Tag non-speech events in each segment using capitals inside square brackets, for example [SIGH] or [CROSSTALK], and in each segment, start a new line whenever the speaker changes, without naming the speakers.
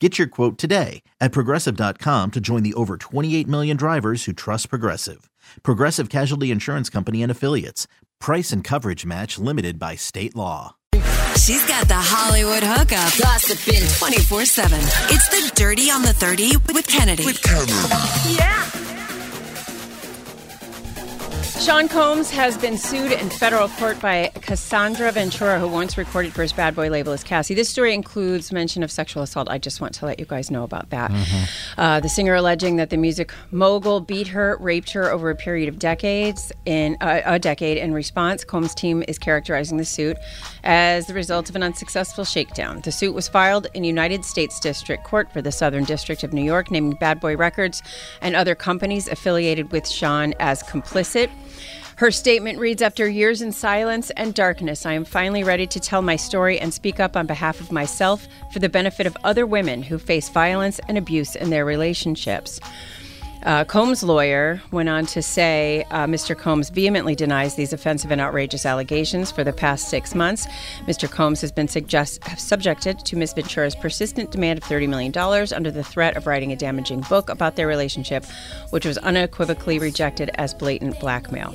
Get your quote today at progressive.com to join the over 28 million drivers who trust Progressive. Progressive Casualty Insurance Company and Affiliates. Price and coverage match limited by state law.
She's got the Hollywood hookup, gossiping 24 7. It's the Dirty on the 30 with Kennedy. With Kennedy.
Yeah. Sean Combs has been sued in federal court by Cassandra Ventura, who once recorded for his bad boy label as Cassie. This story includes mention of sexual assault. I just want to let you guys know about that. Mm-hmm. Uh, the singer alleging that the music mogul beat her, raped her over a period of decades. In uh, a decade, in response, Combs' team is characterizing the suit as the result of an unsuccessful shakedown. The suit was filed in United States District Court for the Southern District of New York, naming Bad Boy Records and other companies affiliated with Sean as complicit. Her statement reads After years in silence and darkness, I am finally ready to tell my story and speak up on behalf of myself for the benefit of other women who face violence and abuse in their relationships. Uh, Combs' lawyer went on to say uh, Mr. Combs vehemently denies these offensive and outrageous allegations for the past six months. Mr. Combs has been suggest- subjected to Ms. Ventura's persistent demand of $30 million under the threat of writing a damaging book about their relationship, which was unequivocally rejected as blatant blackmail.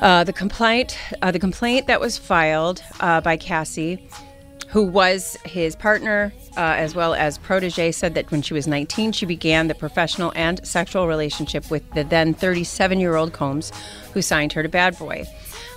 Uh, the complaint, uh, the complaint that was filed uh, by Cassie, who was his partner uh, as well as protege, said that when she was 19, she began the professional and sexual relationship with the then 37-year-old Combs, who signed her to Bad Boy.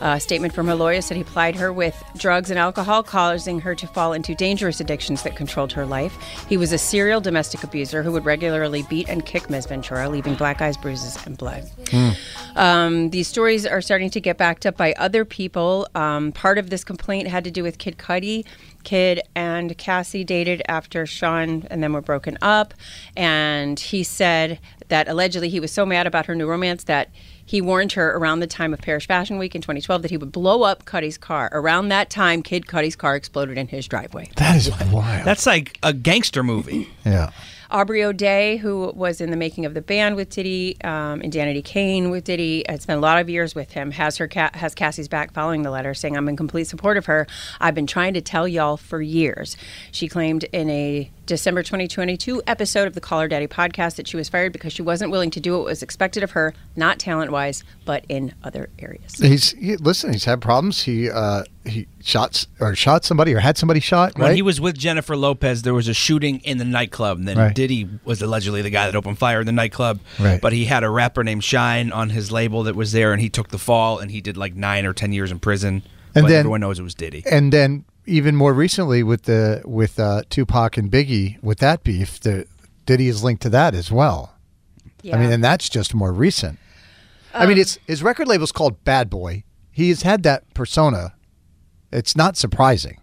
A statement from her lawyer said he plied her with drugs and alcohol, causing her to fall into dangerous addictions that controlled her life. He was a serial domestic abuser who would regularly beat and kick Ms. Ventura, leaving black eyes, bruises, and blood. Mm. Um, these stories are starting to get backed up by other people. Um, part of this complaint had to do with Kid Cudi. Kid and Cassie dated after Sean and then were broken up. And he said that allegedly he was so mad about her new romance that he warned her around the time of Paris Fashion Week in 2012 that he would blow up Cudi's car. Around that time, Kid Cudi's car exploded in his driveway.
That is wild.
That's like a gangster movie.
yeah.
Aubrey O'Day, who was in the making of the band with Diddy, um, and Danity Kane with Diddy, had spent a lot of years with him. Has her ca- has Cassie's back following the letter, saying, "I'm in complete support of her. I've been trying to tell y'all for years." She claimed in a December 2022 episode of the Call Her Daddy podcast that she was fired because she wasn't willing to do what was expected of her, not talent wise, but in other areas.
He's he, listen. He's had problems. He uh, he shot or shot somebody or had somebody shot.
When
right?
he was with Jennifer Lopez, there was a shooting in the nightclub. And then
Right.
Diddy was allegedly the guy that opened fire in the nightclub.
Right.
But he had a rapper named Shyne on his label that was there, and he took the fall, and he did like nine or ten years in prison.
And
but
then-
everyone knows it was Diddy.
and then even more recently with the with uh, Tupac and Biggie with that beef, the Diddy is linked to that as well. I mean, and that's just more recent. I
Um,
mean, it's his record label's called Bad Boy. He's had that persona. It's not surprising.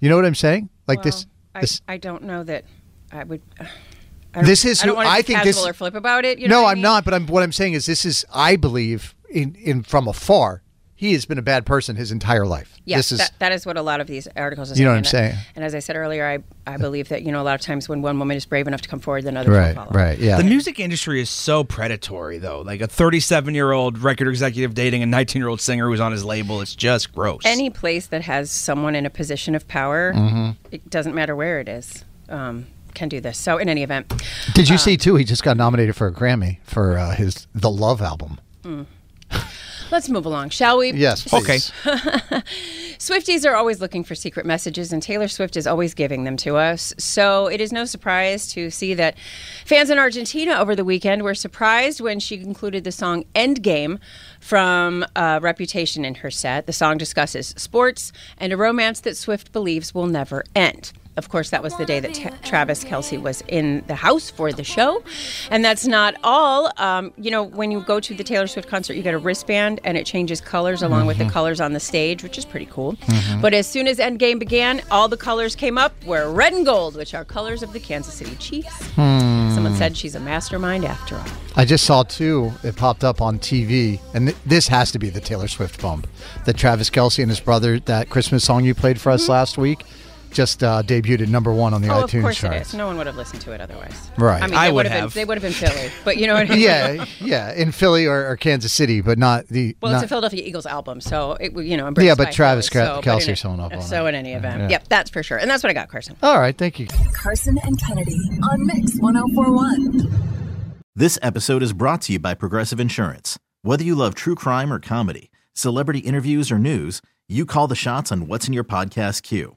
You know what I'm saying? Like this,
I,
this.
I don't know that I would. Uh, I don't-
This is
I don't
who-
want to
I think
casual
this-
or flip about it. You know
no,
I
I'm
mean?
not. But I'm what I'm saying is this is I believe in in from afar. He has been a bad person his entire life.
Yes,
this is
that, that is what a lot of these articles are saying.
You know what I'm
And-
saying?
And as I said earlier, I, I believe that, you know, a lot of times when one woman is brave enough to come forward, then others
right,
will follow.
right, yeah.
The music industry is so predatory, though. Like a 37 year old record executive dating a 19 year old singer who's on his label. It's just gross.
Any place that has someone in a position of power,
Mm-hmm.
it doesn't matter where it is, um, can do this. So, in any event,
Did you see too? He just got nominated for a Grammy for uh, his The Love album.
Let's move along, shall we?
Yes.
Okay. [LAUGHS]
Swifties are always looking for secret messages, and Taylor Swift is always giving them to us. So it is no surprise to see that fans in Argentina over the weekend were surprised when she included the song Endgame from uh, Reputation in her set. The song discusses sports and a romance that Swift believes will never end. Of course, that was the day that Travis Kelce was in the house for the show. And that's not all. Um, you know, when you go to the Taylor Swift concert, you get a wristband and it changes colors along mm-hmm. with the mm-hmm. colors on the stage, which is pretty cool. Mm-hmm. But as soon as Endgame began, all the colors came up were red and gold, which are colors of the Kansas City Chiefs. Hmm. Someone said she's a mastermind after all.
I just saw two. It popped up on TV, and th- this has to be the Taylor Swift bump. The Travis Kelce and his brother, that Christmas song you played for us mm-hmm. last week just uh, debuted at number one on the
oh,
iTunes
of course
charts.
it is. No one would have listened to it otherwise.
Right.
I mean, I would have. Been, they would have been Philly, but you know what I [LAUGHS] mean.
yeah, yeah, in Philly or, or, Kansas City, but not the.
Well,
not,
it's a Philadelphia Eagles album, so it you know.
Yeah, but Travis Philly, so, Kelce's showing up. On
so
it.
in any event, yeah. yep, that's for sure, and that's what I got, Carson.
All right, thank you.
Carson and Kennedy on Mix 1041.
This episode is brought to you by Progressive Insurance. Whether you love true crime or comedy, celebrity interviews or news, you call the shots on what's in your podcast queue.